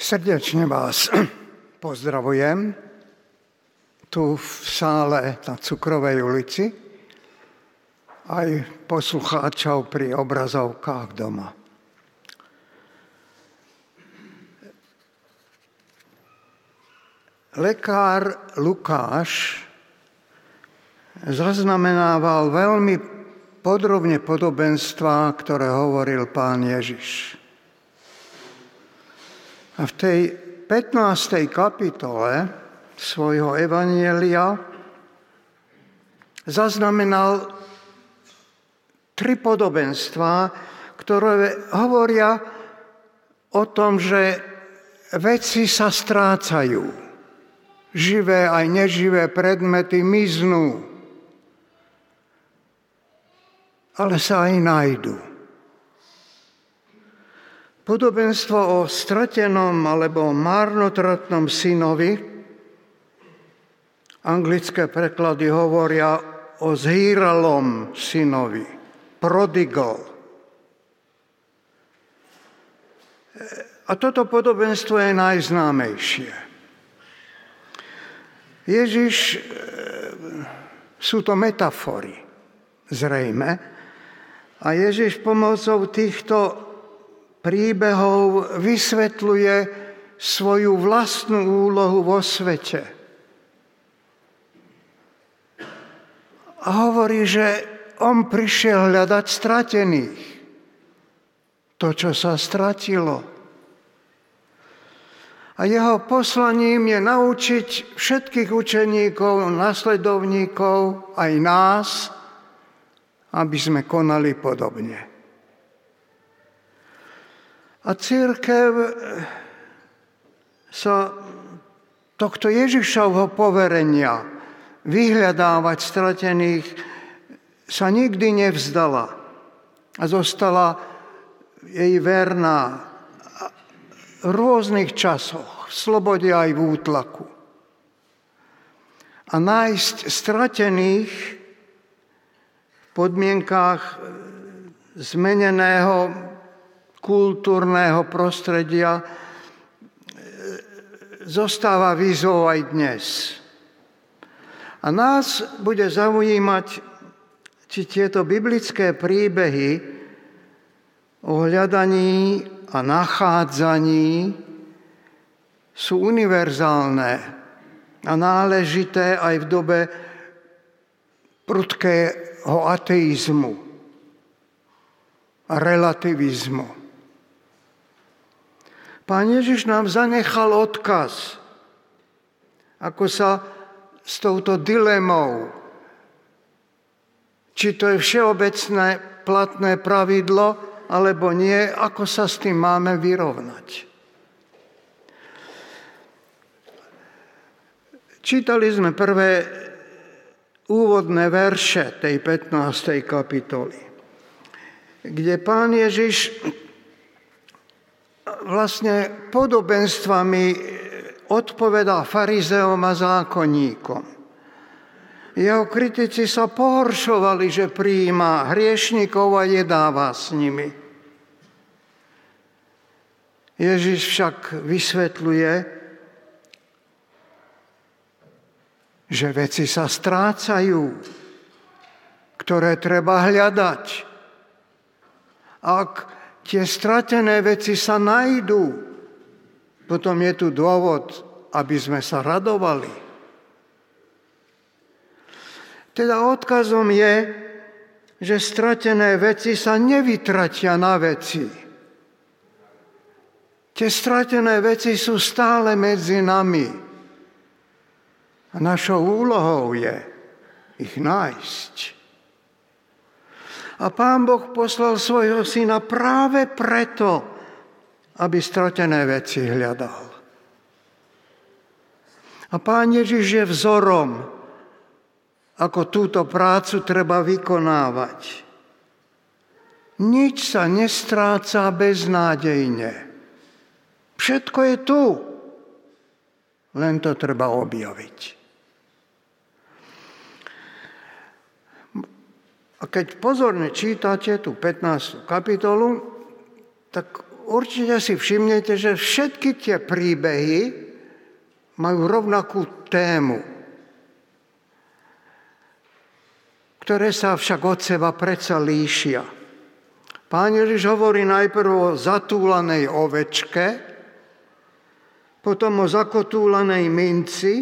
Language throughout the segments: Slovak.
Srdečne vás pozdravujem tu v sále na Cukrovej ulici aj poslucháčov pri obrazovkách doma. Lekár Lukáš zaznamenával veľmi podrobne podobenstva, ktoré hovoril pán Ježiš. A v tej 15. kapitole svojho evanielia zaznamenal tri podobenstvá, ktoré hovoria o tom, že veci sa strácajú. Živé aj neživé predmety miznú, ale sa aj nájdú. Podobenstvo o stratenom alebo marnotratnom synovi, anglické preklady hovoria o zhýralom synovi, prodigal. A toto podobenstvo je najznámejšie. Ježiš, e, sú to metafory, zrejme, a Ježiš pomocou týchto príbehov vysvetľuje svoju vlastnú úlohu vo svete. A hovorí, že on prišiel hľadať stratených. To, čo sa stratilo. A jeho poslaním je naučiť všetkých učeníkov, nasledovníkov, aj nás, aby sme konali podobne. A církev eh, sa tohto Ježišovho poverenia vyhľadávať stratených sa nikdy nevzdala a zostala jej verná v rôznych časoch, v slobode aj v útlaku. A nájsť stratených v podmienkách eh, zmeneného kultúrneho prostredia e, zostáva výzvou aj dnes. A nás bude zaujímať, či tieto biblické príbehy o hľadaní a nachádzaní sú univerzálne a náležité aj v dobe prudkého ateizmu a relativizmu. Pán Ježiš nám zanechal odkaz, ako sa s touto dilemou, či to je všeobecné platné pravidlo, alebo nie, ako sa s tým máme vyrovnať. Čítali sme prvé úvodné verše tej 15. kapitoly, kde pán Ježiš vlastne podobenstvami odpovedá farizeom a zákonníkom. Jeho kritici sa pohoršovali, že prijíma hriešnikov a jedáva s nimi. Ježiš však vysvetľuje, že veci sa strácajú, ktoré treba hľadať. Ak tie stratené veci sa najdú. Potom je tu dôvod, aby sme sa radovali. Teda odkazom je, že stratené veci sa nevytratia na veci. Tie stratené veci sú stále medzi nami. A našou úlohou je ich nájsť. A pán Boh poslal svojho syna práve preto, aby stratené veci hľadal. A pán Ježiš je vzorom, ako túto prácu treba vykonávať. Nič sa nestráca beznádejne. Všetko je tu, len to treba objaviť. A keď pozorne čítate tú 15. kapitolu, tak určite si všimnete, že všetky tie príbehy majú rovnakú tému, ktoré sa však od seba predsa líšia. Pán Ježiš hovorí najprv o zatúlanej ovečke, potom o zakotúlanej minci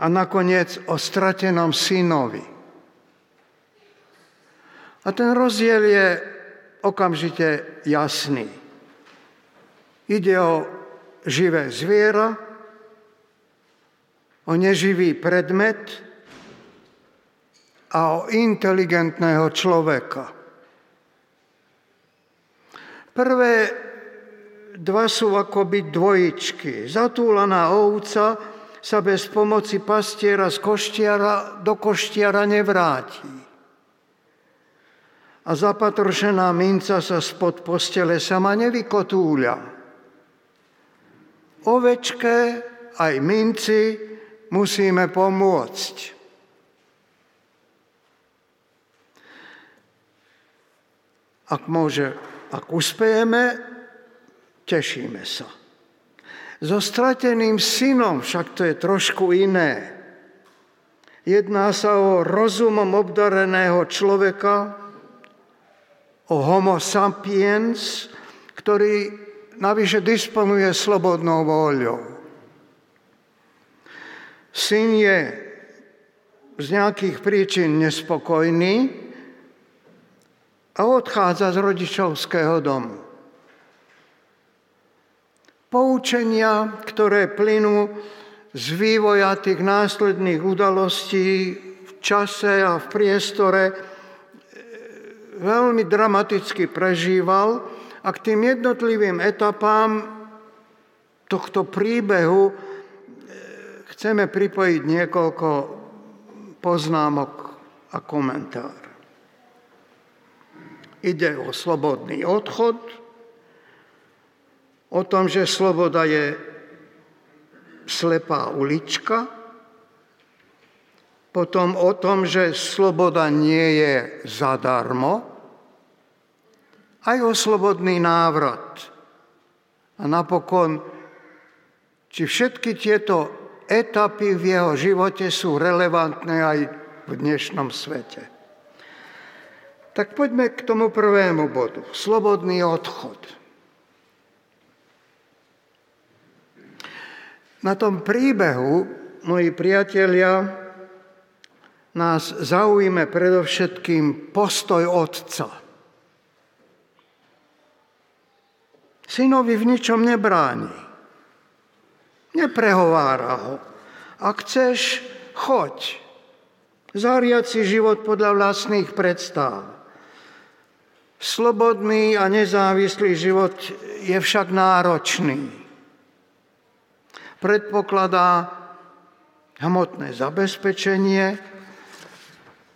a nakoniec o stratenom synovi. A ten rozdiel je okamžite jasný. Ide o živé zviera, o neživý predmet a o inteligentného človeka. Prvé dva sú akoby dvojičky. Zatúlaná ovca sa bez pomoci pastiera z koštiara do koštiara nevráti. A zapatrošená minca sa spod postele sama nevykotúľa. Ovečke aj minci musíme pomôcť. Ak môže, ak uspejeme, tešíme sa. So strateným synom však to je trošku iné. Jedná sa o rozumom obdareného človeka, o homo sapiens, ktorý navyše disponuje slobodnou voľou. Syn je z nejakých príčin nespokojný a odchádza z rodičovského domu poučenia, ktoré plynú z vývoja tých následných udalostí v čase a v priestore, veľmi dramaticky prežíval a k tým jednotlivým etapám tohto príbehu e, chceme pripojiť niekoľko poznámok a komentár. Ide o slobodný odchod, o tom, že sloboda je slepá ulička, potom o tom, že sloboda nie je zadarmo, aj o slobodný návrat. A napokon, či všetky tieto etapy v jeho živote sú relevantné aj v dnešnom svete. Tak poďme k tomu prvému bodu. Slobodný odchod. Na tom príbehu, moji priatelia, nás zaujíme predovšetkým postoj otca. Synovi v ničom nebráni. Neprehovára ho. Ak chceš, choď. Zariať si život podľa vlastných predstav. Slobodný a nezávislý život je však náročný predpokladá hmotné zabezpečenie,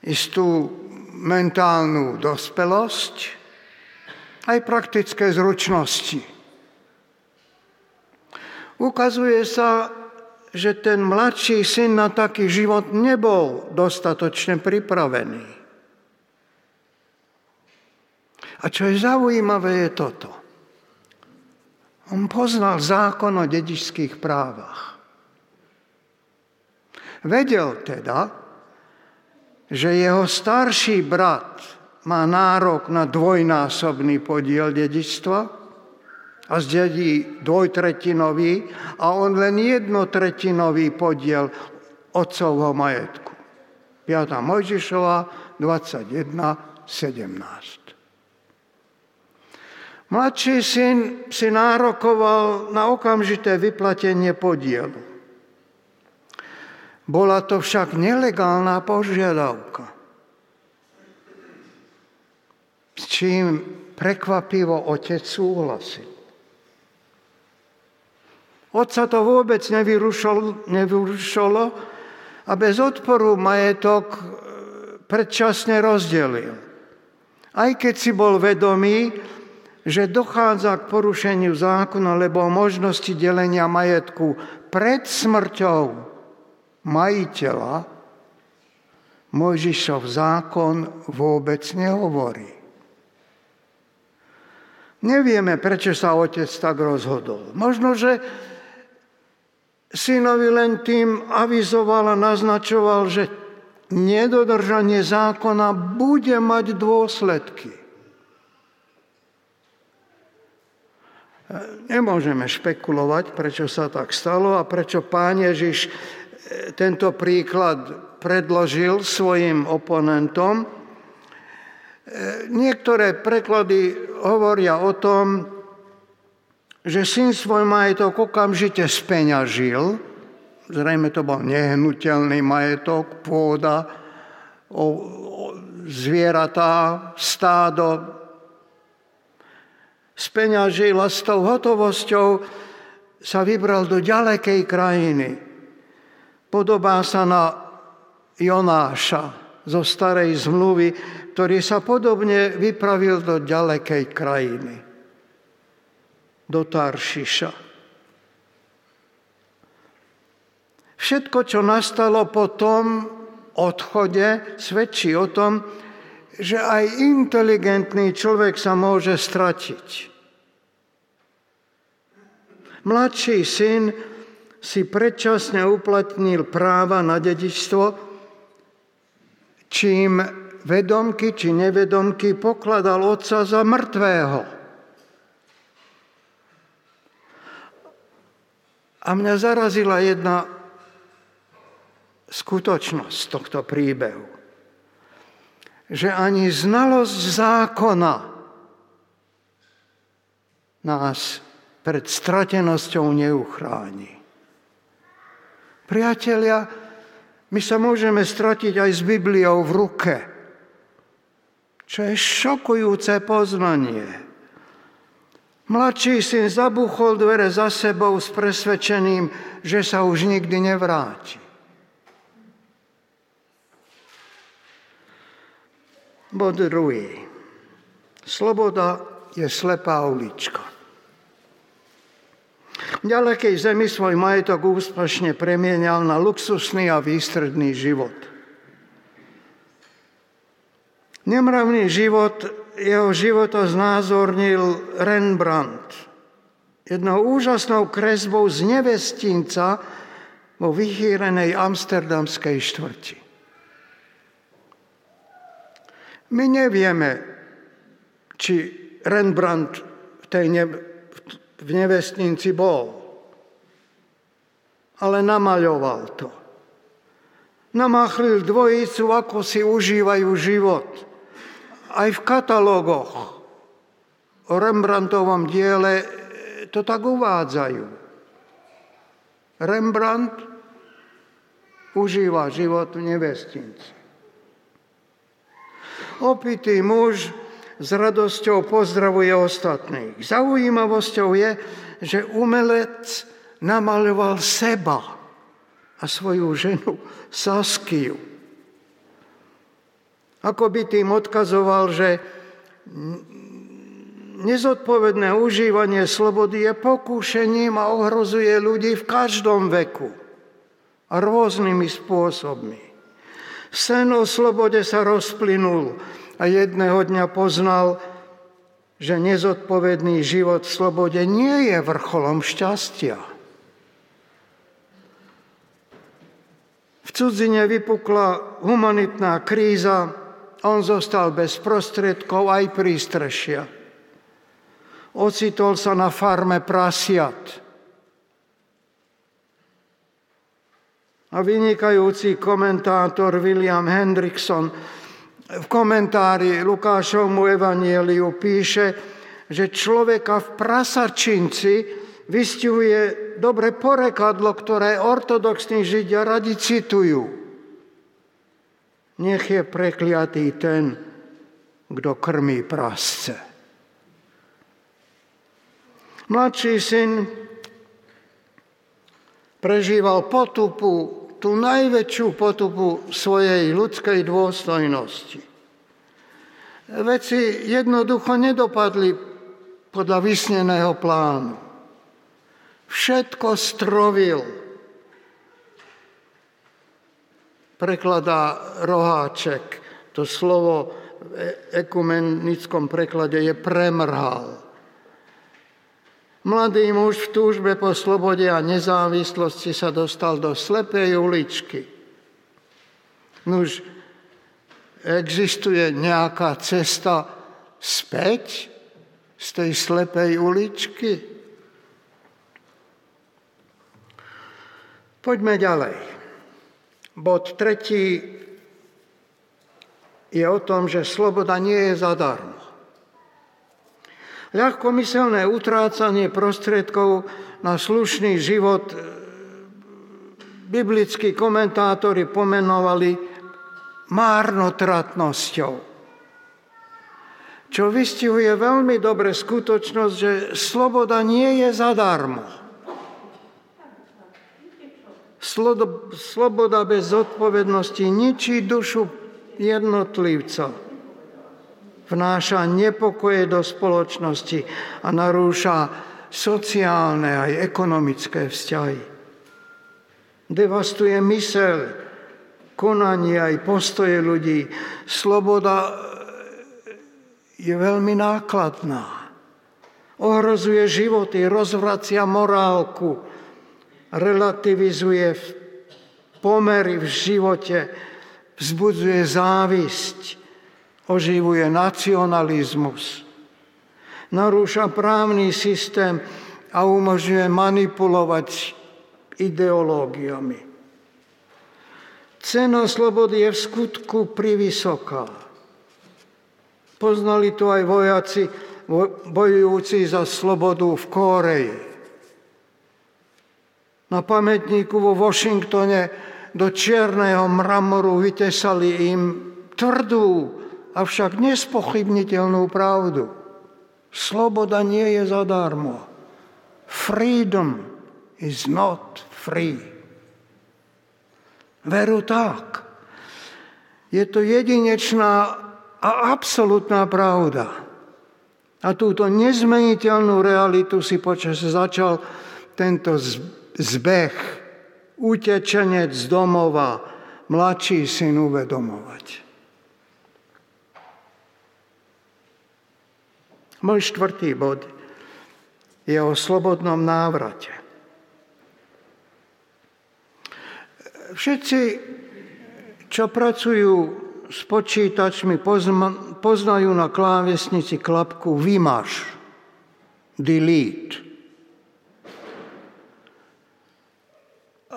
istú mentálnu dospelosť, aj praktické zručnosti. Ukazuje sa, že ten mladší syn na taký život nebol dostatočne pripravený. A čo je zaujímavé, je toto. On poznal zákon o dedičských právach. Vedel teda, že jeho starší brat má nárok na dvojnásobný podiel dedičstva a zdedí dvojtretinový a on len jednotretinový podiel otcovho majetku. 5. Mojžišova 21, 17. Mladší syn si nárokoval na okamžité vyplatenie podielu. Bola to však nelegálna požiadavka. S čím prekvapivo otec súhlasil. Otca to vôbec nevyrušilo a bez odporu majetok e, predčasne rozdelil. Aj keď si bol vedomý, že dochádza k porušeniu zákona, lebo možnosti delenia majetku pred smrťou majiteľa Mojžišov zákon vôbec nehovorí. Nevieme, prečo sa otec tak rozhodol. Možno, že synovi len tým avizoval a naznačoval, že nedodržanie zákona bude mať dôsledky. Nemôžeme špekulovať, prečo sa tak stalo a prečo pán Ježiš tento príklad predložil svojim oponentom. E, niektoré preklady hovoria o tom, že syn svoj majetok okamžite speňažil, zrejme to bol nehnuteľný majetok, pôda, zvieratá, stádo, speňažil a s tou hotovosťou sa vybral do ďalekej krajiny. Podobá sa na Jonáša zo starej zmluvy, ktorý sa podobne vypravil do ďalekej krajiny, do Taršiša. Všetko, čo nastalo po tom odchode, svedčí o tom, že aj inteligentný človek sa môže stratiť. Mladší syn si predčasne uplatnil práva na dedičstvo, čím vedomky či nevedomky pokladal otca za mŕtvého. A mňa zarazila jedna skutočnosť tohto príbehu. Že ani znalosť zákona nás pred stratenosťou neuchráni. Priatelia, my sa môžeme stratiť aj s Bibliou v ruke, čo je šokujúce poznanie. Mladší syn zabuchol dvere za sebou s presvedčením, že sa už nikdy nevráti. Bod druhý. Sloboda je slepá ulička. Ďalekej zemi svoj majetok úspešne premienial na luxusný a výstredný život. Nemravný život jeho života znázornil Rembrandt jednou úžasnou kresbou z nevestinca vo vychýrenej amsterdamskej štvrti. My nevieme, či Rembrandt v tej ne- v nevestnici bol. Ale namaľoval to. Namáchlil dvojicu, ako si užívajú život. Aj v katalógoch o Rembrandtovom diele to tak uvádzajú. Rembrandt užíva život v nevestinci. Opitý muž s radosťou pozdravuje ostatných. Zaujímavosťou je, že umelec namaloval seba a svoju ženu Saskiu. Ako by tým odkazoval, že nezodpovedné užívanie slobody je pokúšením a ohrozuje ľudí v každom veku a rôznymi spôsobmi. Sen o slobode sa rozplynul a jedného dňa poznal, že nezodpovedný život v slobode nie je vrcholom šťastia. V cudzine vypukla humanitná kríza, on zostal bez prostriedkov aj prístrešia. Ocitol sa na farme prasiat. A vynikajúci komentátor William Hendrickson v komentári Lukášovmu evanieliu píše, že človeka v prasačinci vystihuje dobre porekadlo, ktoré ortodoxní židia radi citujú. Nech je prekliatý ten, kto krmí prasce. Mladší syn prežíval potupu tú najväčšiu potupu svojej ľudskej dôstojnosti. Veci jednoducho nedopadli podľa vysneného plánu. Všetko strovil. Prekladá Roháček. To slovo v ekumenickom preklade je premrhal. Mladý muž v túžbe po slobode a nezávislosti sa dostal do slepej uličky. Nuž, existuje nejaká cesta späť z tej slepej uličky? Poďme ďalej. Bod tretí je o tom, že sloboda nie je zadarmo. Ľahkomyselné utrácanie prostriedkov na slušný život e, biblickí komentátori pomenovali márnotratnosťou. Čo vystihuje veľmi dobre skutočnosť, že sloboda nie je zadarmo. Sloboda bez zodpovednosti ničí dušu jednotlivca vnáša nepokoje do spoločnosti a narúša sociálne aj ekonomické vzťahy. Devastuje mysel, konanie aj postoje ľudí. Sloboda je veľmi nákladná. Ohrozuje životy, rozvracia morálku, relativizuje pomery v živote, vzbudzuje závisť, oživuje nacionalizmus, narúša právny systém a umožňuje manipulovať ideológiami. Cena slobody je v skutku privysoká. Poznali to aj vojaci bojujúci za slobodu v Kóreji. Na pamätníku vo Washingtone do čierneho mramoru vytesali im tvrdú avšak nespochybniteľnú pravdu. Sloboda nie je zadarmo. Freedom is not free. Veru tak. Je to jedinečná a absolútna pravda. A túto nezmeniteľnú realitu si počas začal tento zbeh, utečenec z domova, mladší syn uvedomovať. Môj štvrtý bod je o slobodnom návrate. Všetci, čo pracujú s počítačmi, poznajú na klávesnici klapku vymaž, delete.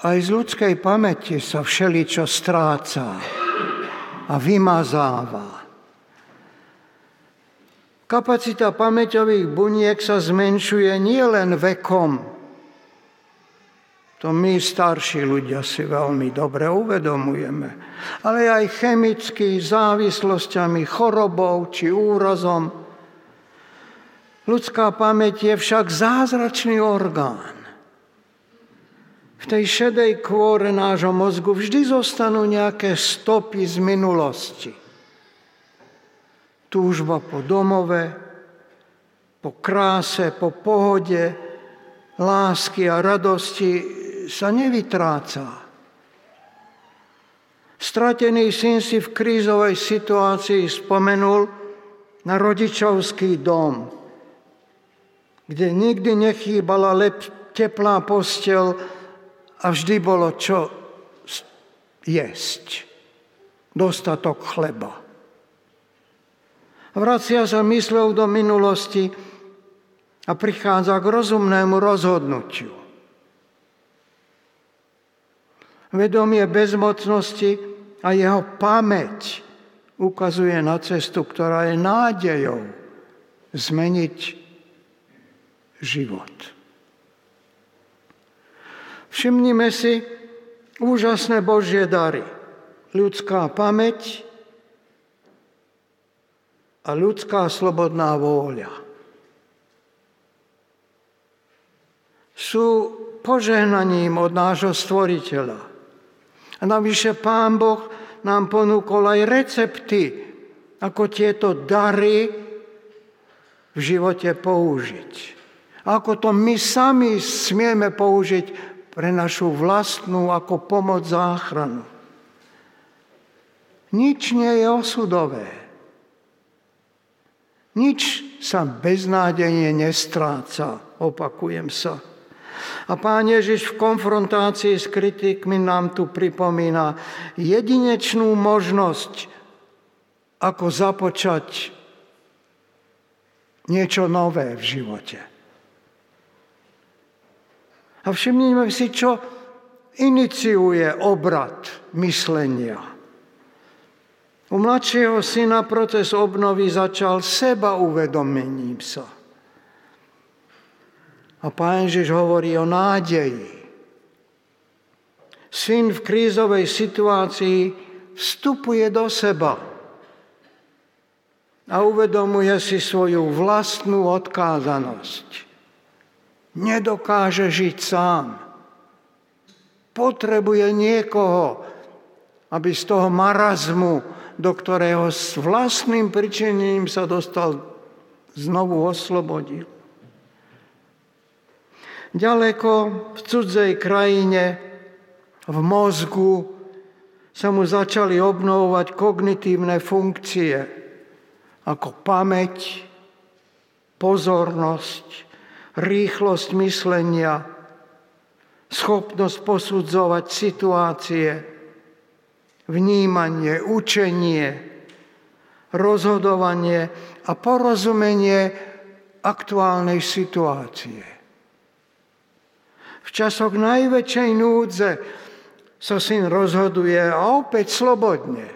Aj z ľudskej pamäti sa všeličo stráca a vymazáva. Kapacita pamäťových buniek sa zmenšuje nielen vekom. To my starší ľudia si veľmi dobre uvedomujeme. Ale aj chemicky, závislosťami, chorobou či úrazom. Ľudská pamäť je však zázračný orgán. V tej šedej kôre nášho mozgu vždy zostanú nejaké stopy z minulosti túžba po domove, po kráse, po pohode, lásky a radosti sa nevytráca. Stratený syn si v krízovej situácii spomenul na rodičovský dom, kde nikdy nechýbala lep, teplá postel a vždy bolo čo jesť. Dostatok chleba. Vracia sa mysľou do minulosti a prichádza k rozumnému rozhodnutiu. Vedomie bezmocnosti a jeho pamäť ukazuje na cestu, ktorá je nádejou zmeniť život. Všimnime si úžasné Božie dary. Ľudská pamäť, a ľudská slobodná vôľa sú požehnaním od nášho stvoriteľa. A navyše Pán Boh nám ponúkol aj recepty, ako tieto dary v živote použiť. Ako to my sami smieme použiť pre našu vlastnú ako pomoc záchranu. Nič nie je osudové. Nič sa beznádejne nestráca Opakujem sa. A pán Ježiš v konfrontácii s kritikmi nám tu pripomína jedinečnú možnosť, ako započať niečo nové v živote. A všimnime si, čo iniciuje obrad myslenia. U mladšieho syna proces obnovy začal seba uvedomením sa. A pán Ježiš hovorí o nádeji. Syn v krízovej situácii vstupuje do seba a uvedomuje si svoju vlastnú odkázanosť. Nedokáže žiť sám. Potrebuje niekoho, aby z toho marazmu, do ktorého s vlastným pričinením sa dostal, znovu oslobodil. Ďaleko v cudzej krajine, v mozgu sa mu začali obnovovať kognitívne funkcie, ako pamäť, pozornosť, rýchlosť myslenia, schopnosť posudzovať situácie, vnímanie, učenie, rozhodovanie a porozumenie aktuálnej situácie. V časoch najväčšej núdze sa syn rozhoduje a opäť slobodne.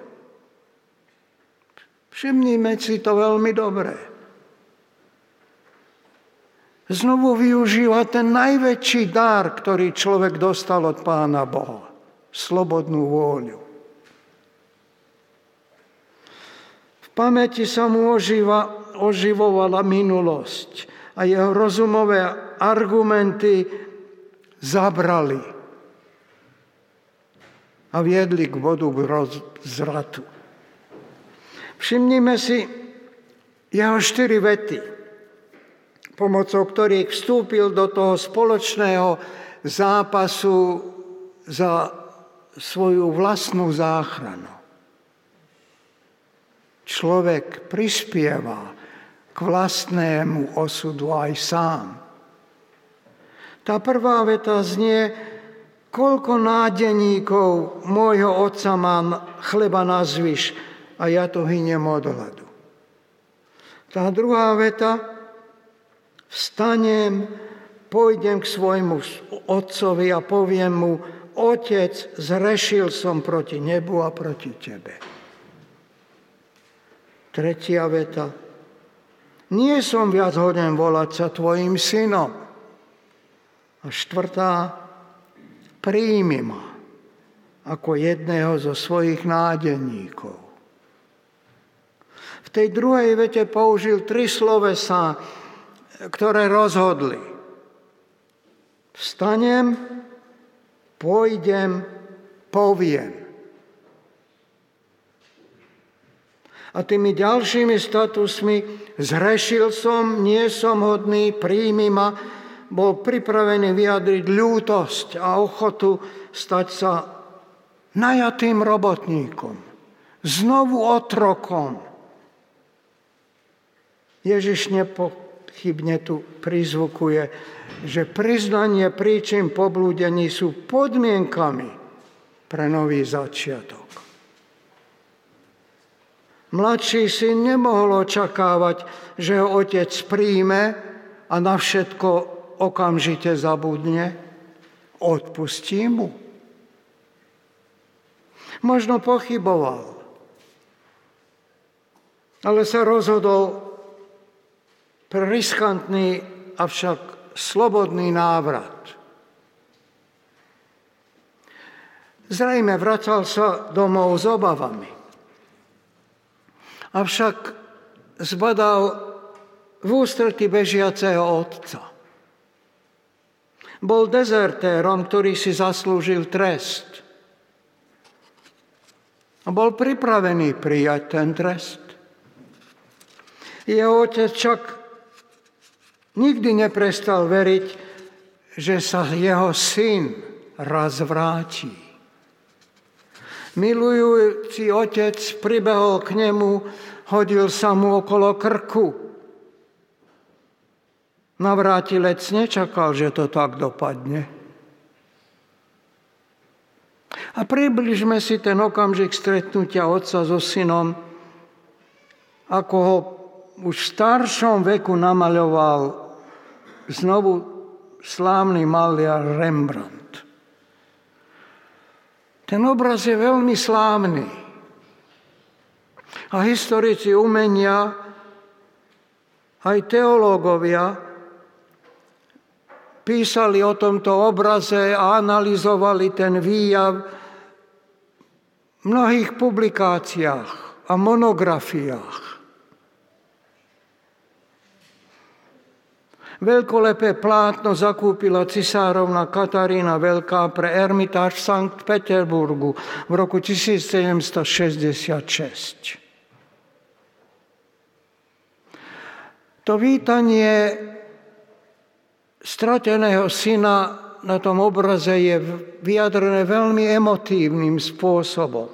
Všimnime si to veľmi dobre. Znovu využíva ten najväčší dar, ktorý človek dostal od Pána Boha. Slobodnú vôľu. Pamäti sa mu oživa, oživovala minulosť a jeho rozumové argumenty zabrali a viedli k vodu k zratu. Všimnime si jeho štyri vety, pomocou ktorých vstúpil do toho spoločného zápasu za svoju vlastnú záchranu. Človek prispieva k vlastnému osudu aj sám. Tá prvá veta znie, koľko nádeníkov môjho otca mám chleba nazviš a ja to hyniem od hladu. Tá druhá veta, vstanem, pôjdem k svojmu otcovi a poviem mu, otec, zrešil som proti nebu a proti tebe. Tretia veta, nie som viac hoden volať sa tvojim synom, a štvrtá, príjmi ma ako jedného zo svojich nádenníkov. V tej druhej vete použil tri slovesa, ktoré rozhodli. Vstanem, pôjdem, poviem. A tými ďalšími statusmi zrešil som, nie som hodný, príjmi ma, bol pripravený vyjadriť ľútosť a ochotu stať sa najatým robotníkom, znovu otrokom. Ježiš nepochybne tu prizvukuje, že priznanie príčin poblúdení sú podmienkami pre nový začiatok. Mladší syn nemohol očakávať, že ho otec príjme a na všetko okamžite zabudne, odpustí mu. Možno pochyboval, ale sa rozhodol pre riskantný, avšak slobodný návrat. Zrejme vracal sa domov s obavami. Avšak zbadal v ústrety bežiaceho otca. Bol dezertérom, ktorý si zaslúžil trest. Bol pripravený prijať ten trest. Jeho otec však nikdy neprestal veriť, že sa jeho syn raz vráti. Milujúci otec pribehol k nemu, hodil sa mu okolo krku Navrátilec nečakal, že to tak dopadne. A približme si ten okamžik stretnutia otca so synom, ako ho už v staršom veku namaľoval znovu slávny maliar Rembrandt. Ten obraz je veľmi slávny. A historici umenia, aj teológovia písali o tomto obraze a analyzovali ten výjav v mnohých publikáciách a monografiách. Veľkolepé plátno zakúpila cisárovna Katarína Veľká pre Ermitáž v Sankt Peterburgu v roku 1766. To vítanie strateného syna na tom obraze je vyjadrené veľmi emotívnym spôsobom.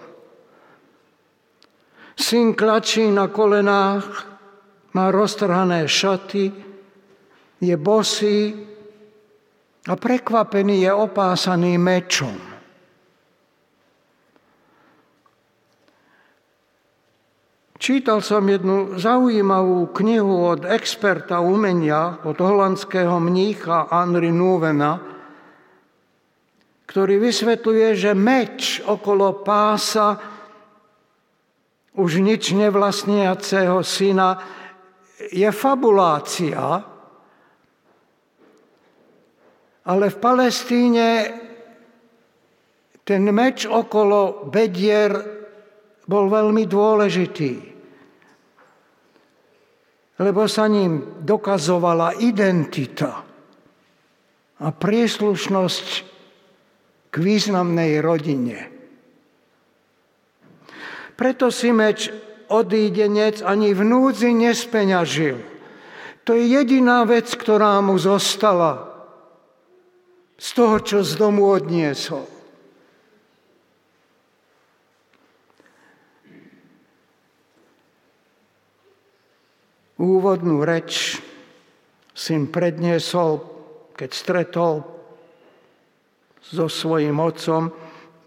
Syn klačí na kolenách, má roztrhané šaty, je bosý a prekvapený je opásaný mečom. Čítal som jednu zaujímavú knihu od experta umenia, od holandského mnícha Henry Nuvena, ktorý vysvetľuje, že meč okolo pása už nič nevlastniaceho syna je fabulácia, ale v Palestíne ten meč okolo bedier bol veľmi dôležitý lebo sa ním dokazovala identita a príslušnosť k významnej rodine. Preto si meč odídenec ani v núdzi nespeňažil. To je jediná vec, ktorá mu zostala z toho, čo z domu odniesol. úvodnú reč syn predniesol, keď stretol so svojím otcom,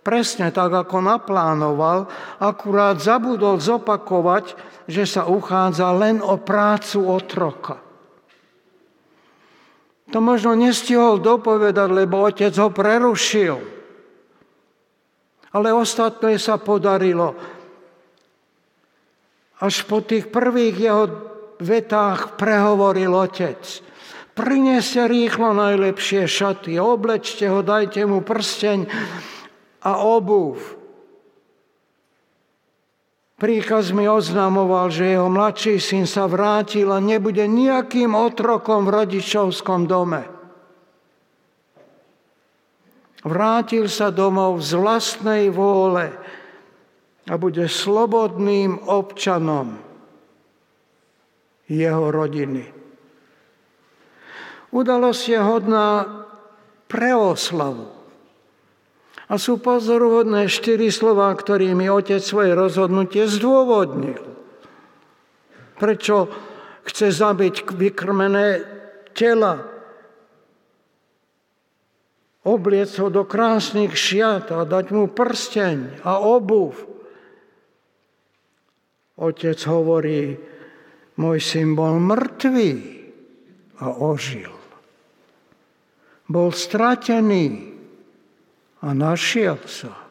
presne tak, ako naplánoval, akurát zabudol zopakovať, že sa uchádza len o prácu otroka. To možno nestihol dopovedať, lebo otec ho prerušil. Ale ostatné sa podarilo. Až po tých prvých jeho vetách prehovoril otec. Prineste rýchlo najlepšie šaty, oblečte ho, dajte mu prsteň a obuv. Príkaz mi oznamoval, že jeho mladší syn sa vrátil a nebude nejakým otrokom v rodičovskom dome. Vrátil sa domov z vlastnej vôle a bude slobodným občanom jeho rodiny. Udalosť je hodná preoslavu. A sú pozoruhodné štyri slova, ktorými otec svoje rozhodnutie zdôvodnil. Prečo chce zabiť vykrmené tela, obliec ho do krásnych šiat a dať mu prsteň a obuv. Otec hovorí, môj syn bol mŕtvý a ožil. Bol stratený a našiel sa.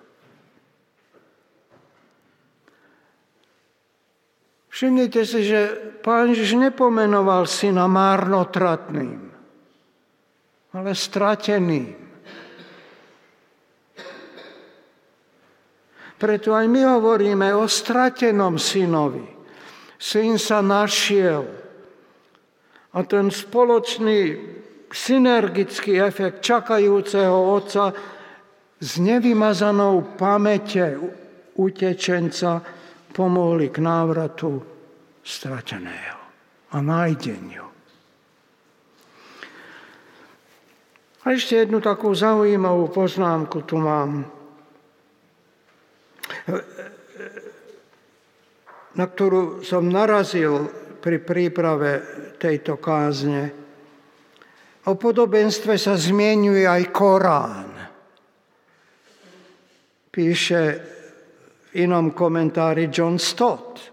Všimnite si, že pán Ježiš nepomenoval syna márnotratným, ale strateným. Preto aj my hovoríme o stratenom synovi. Syn sa našiel. A ten spoločný synergický efekt čakajúceho otca s nevymazanou pamäte utečenca pomohli k návratu strateného a nájdeniu. A ešte jednu takú zaujímavú poznámku tu mám na ktorú som narazil pri príprave tejto kázne. O podobenstve sa zmienuje aj Korán. Píše v inom komentári John Stott.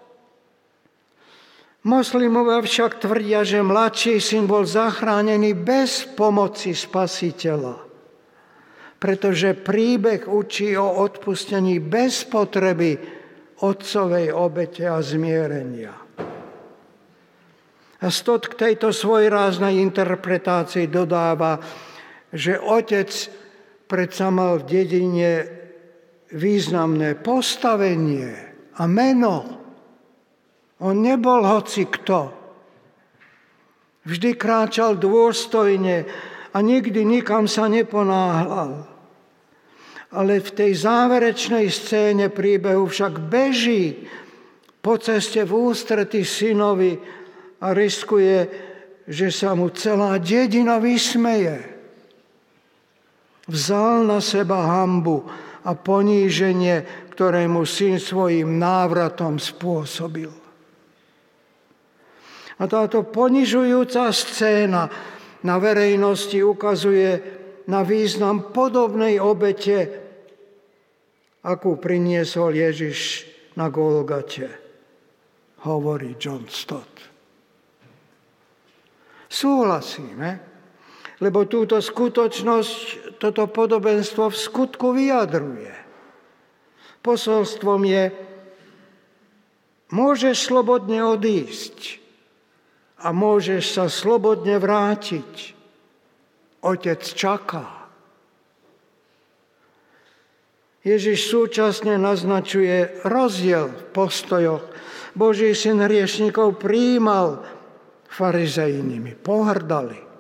Moslimovia však tvrdia, že mladší syn bol zachránený bez pomoci spasiteľa, pretože príbeh učí o odpustení bez potreby otcovej obete a zmierenia. A Stot k tejto svojráznej interpretácii dodáva, že otec predsa mal v dedine významné postavenie a meno, on nebol hoci kto. Vždy kráčal dôstojne a nikdy nikam sa neponáhľal. Ale v tej záverečnej scéne príbehu však beží po ceste v ústrety synovi a riskuje, že sa mu celá dedina vysmeje. Vzal na seba hambu a poníženie, ktoré mu syn svojim návratom spôsobil. A táto ponižujúca scéna na verejnosti ukazuje na význam podobnej obete, akú priniesol Ježiš na Golgate, hovorí John Stott. Súhlasíme, lebo túto skutočnosť, toto podobenstvo v skutku vyjadruje. Posolstvom je, môžeš slobodne odísť, a môžeš sa slobodne vrátiť. Otec čaká. Ježiš súčasne naznačuje rozdiel v postojoch. Boží syn hriešnikov príjmal farizejnými, pohrdali.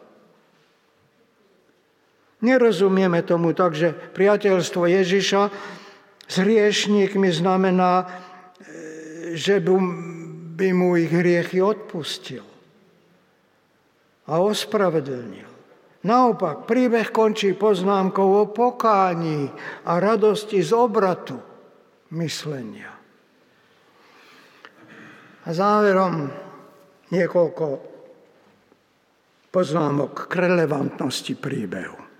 Nerozumieme tomu tak, že priateľstvo Ježiša s hriešníkmi znamená, že by mu ich hriechy odpustil a ospravedlnil. Naopak, príbeh končí poznámkou o pokání a radosti z obratu myslenia. A záverom niekoľko poznámok k relevantnosti príbehu.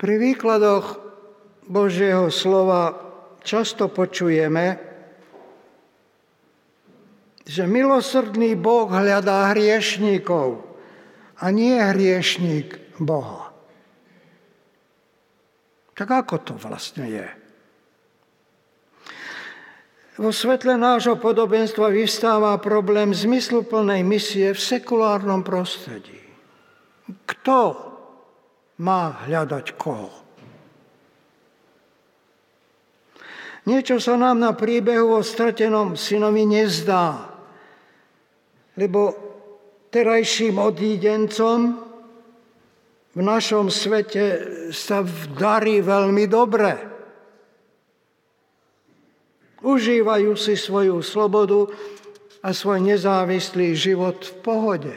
Pri výkladoch Božieho slova často počujeme, že milosrdný Boh hľadá hriešníkov a nie hriešník Boha. Tak ako to vlastne je? Vo svetle nášho podobenstva vystáva problém zmysluplnej misie v sekulárnom prostredí. Kto má hľadať koho? Niečo sa nám na príbehu o stratenom synovi nezdá lebo terajším odídencom v našom svete sa darí veľmi dobre. Užívajú si svoju slobodu a svoj nezávislý život v pohode.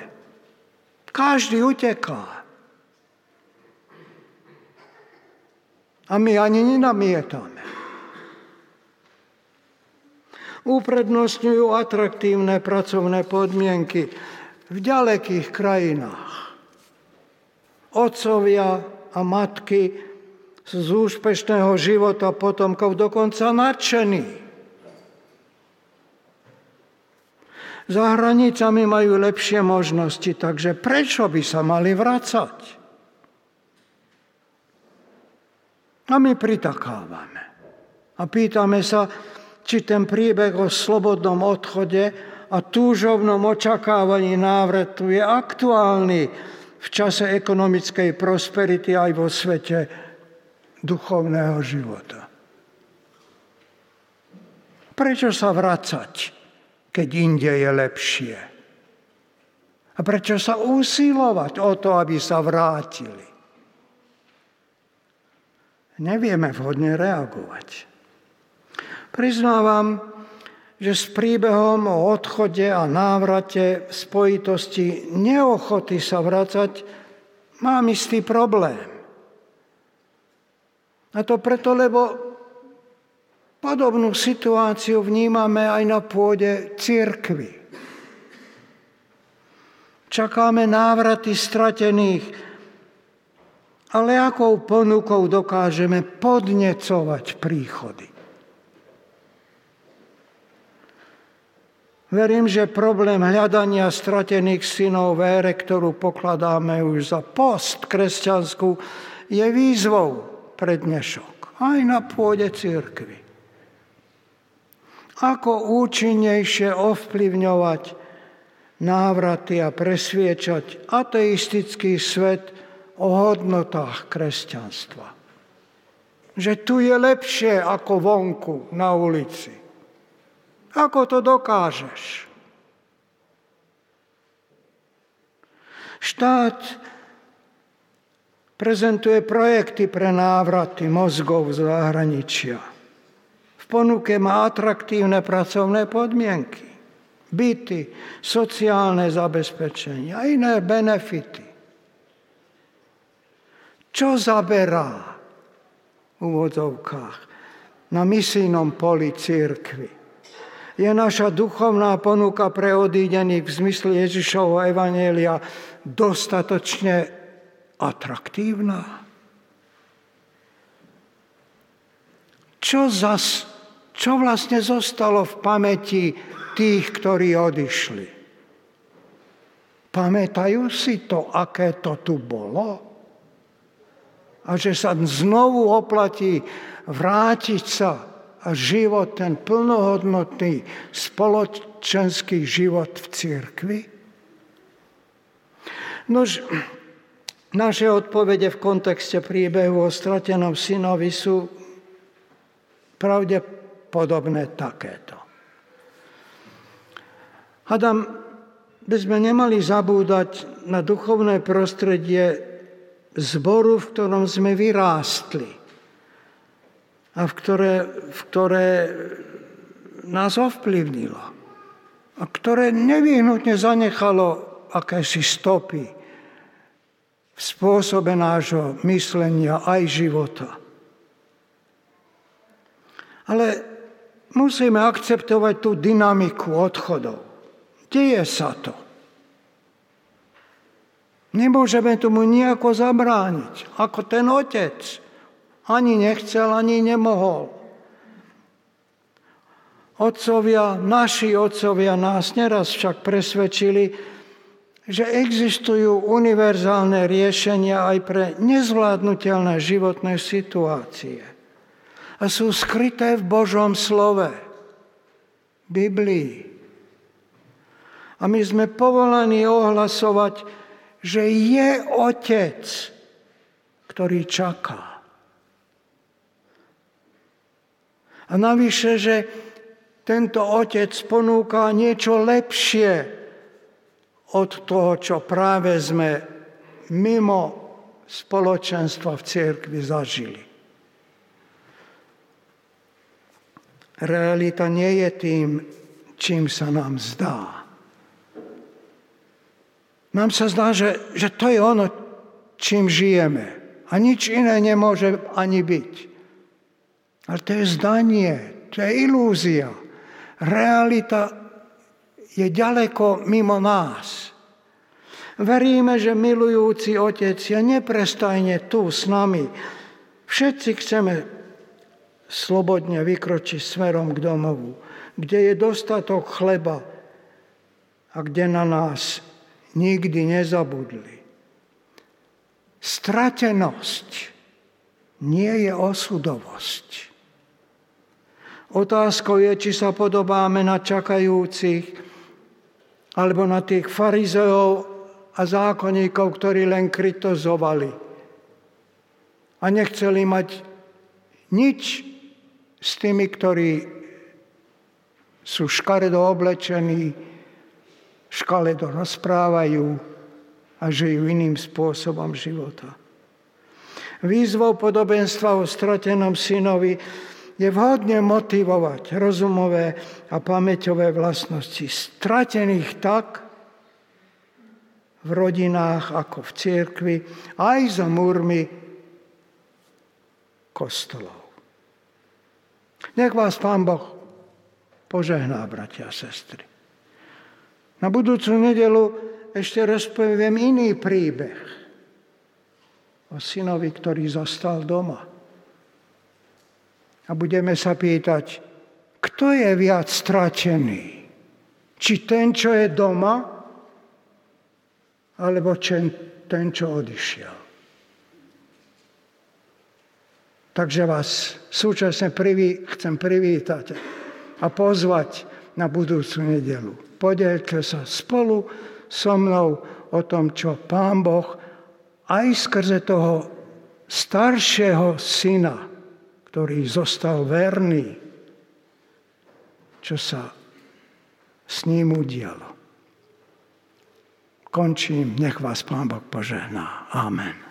Každý uteká. A my ani nenamietame uprednostňujú atraktívne pracovné podmienky v ďalekých krajinách. Otcovia a matky z úspešného života potomkov dokonca nadšení. Za hranicami majú lepšie možnosti, takže prečo by sa mali vracať? A my pritakávame. A pýtame sa, či ten príbeh o slobodnom odchode a túžovnom očakávaní návratu je aktuálny v čase ekonomickej prosperity aj vo svete duchovného života. Prečo sa vracať, keď inde je lepšie? A prečo sa usilovať o to, aby sa vrátili? Nevieme vhodne reagovať. Priznávam, že s príbehom o odchode a návrate v spojitosti neochoty sa vracať mám istý problém. A to preto, lebo podobnú situáciu vnímame aj na pôde církvy. Čakáme návraty stratených, ale akou ponukou dokážeme podnecovať príchody. Verím, že problém hľadania stratených synov v ére, ktorú pokladáme už za post kresťanskú, je výzvou pre dnešok, aj na pôde církvy. Ako účinnejšie ovplyvňovať návraty a presviečať ateistický svet o hodnotách kresťanstva. Že tu je lepšie ako vonku na ulici. Ako to dokážeš? Štát prezentuje projekty pre návraty mozgov z zahraničia. V ponuke má atraktívne pracovné podmienky, byty, sociálne zabezpečenie a iné benefity. Čo zaberá v úvodzovkách na misijnom poli církvy? je naša duchovná ponuka pre odídených v zmysle Ježišovho Evanielia dostatočne atraktívna? Čo, zas, čo vlastne zostalo v pamäti tých, ktorí odišli? Pamätajú si to, aké to tu bolo? A že sa znovu oplatí vrátiť sa a život, ten plnohodnotný spoločenský život v církvi? Nož, naše odpovede v kontexte príbehu o stratenom synovi sú pravdepodobné takéto. Adam, by sme nemali zabúdať na duchovné prostredie zboru, v ktorom sme vyrástli a v ktoré, v ktoré nás ovplyvnilo a ktoré nevyhnutne zanechalo akési stopy v spôsobe nášho myslenia aj života. Ale musíme akceptovať tú dynamiku odchodov. Deje sa to. Nemôžeme tomu nejako zabrániť, ako ten otec, ani nechcel, ani nemohol. Otcovia, naši otcovia nás neraz však presvedčili, že existujú univerzálne riešenia aj pre nezvládnutelné životné situácie. A sú skryté v Božom slove, Biblii. A my sme povolaní ohlasovať, že je Otec, ktorý čaká. A navyše, že tento otec ponúka niečo lepšie od toho, čo práve sme mimo spoločenstva v cirkvi zažili. Realita nie je tým, čím sa nám zdá. Nám sa zdá, že, že to je ono, čím žijeme. A nič iné nemôže ani byť. Ale to je zdanie, to je ilúzia. Realita je ďaleko mimo nás. Veríme, že milujúci Otec je neprestajne tu s nami. Všetci chceme slobodne vykročiť smerom k domovu, kde je dostatok chleba a kde na nás nikdy nezabudli. Stratenosť nie je osudovosť. Otázkou je, či sa podobáme na čakajúcich alebo na tých farizeov a zákonníkov, ktorí len kritizovali a nechceli mať nič s tými, ktorí sú škaredo oblečení, škaredo rozprávajú a žijú iným spôsobom života. Výzvou podobenstva o stratenom synovi je vhodne motivovať rozumové a pamäťové vlastnosti stratených tak v rodinách ako v cirkvi, aj za múrmi kostolov. Nech vás Pán Boh požehná, bratia a sestry. Na budúcu nedelu ešte rozpoviem iný príbeh o synovi, ktorý zostal doma. A budeme sa pýtať, kto je viac stratený? Či ten, čo je doma, alebo ten, čo odišiel. Takže vás súčasne priví, chcem privítať a pozvať na budúcu nedelu. Podelte sa spolu so mnou o tom, čo Pán Boh aj skrze toho staršieho syna, ktorý zostal verný, čo sa s ním udialo. Končím, nech vás Pán Boh požehná. Amen.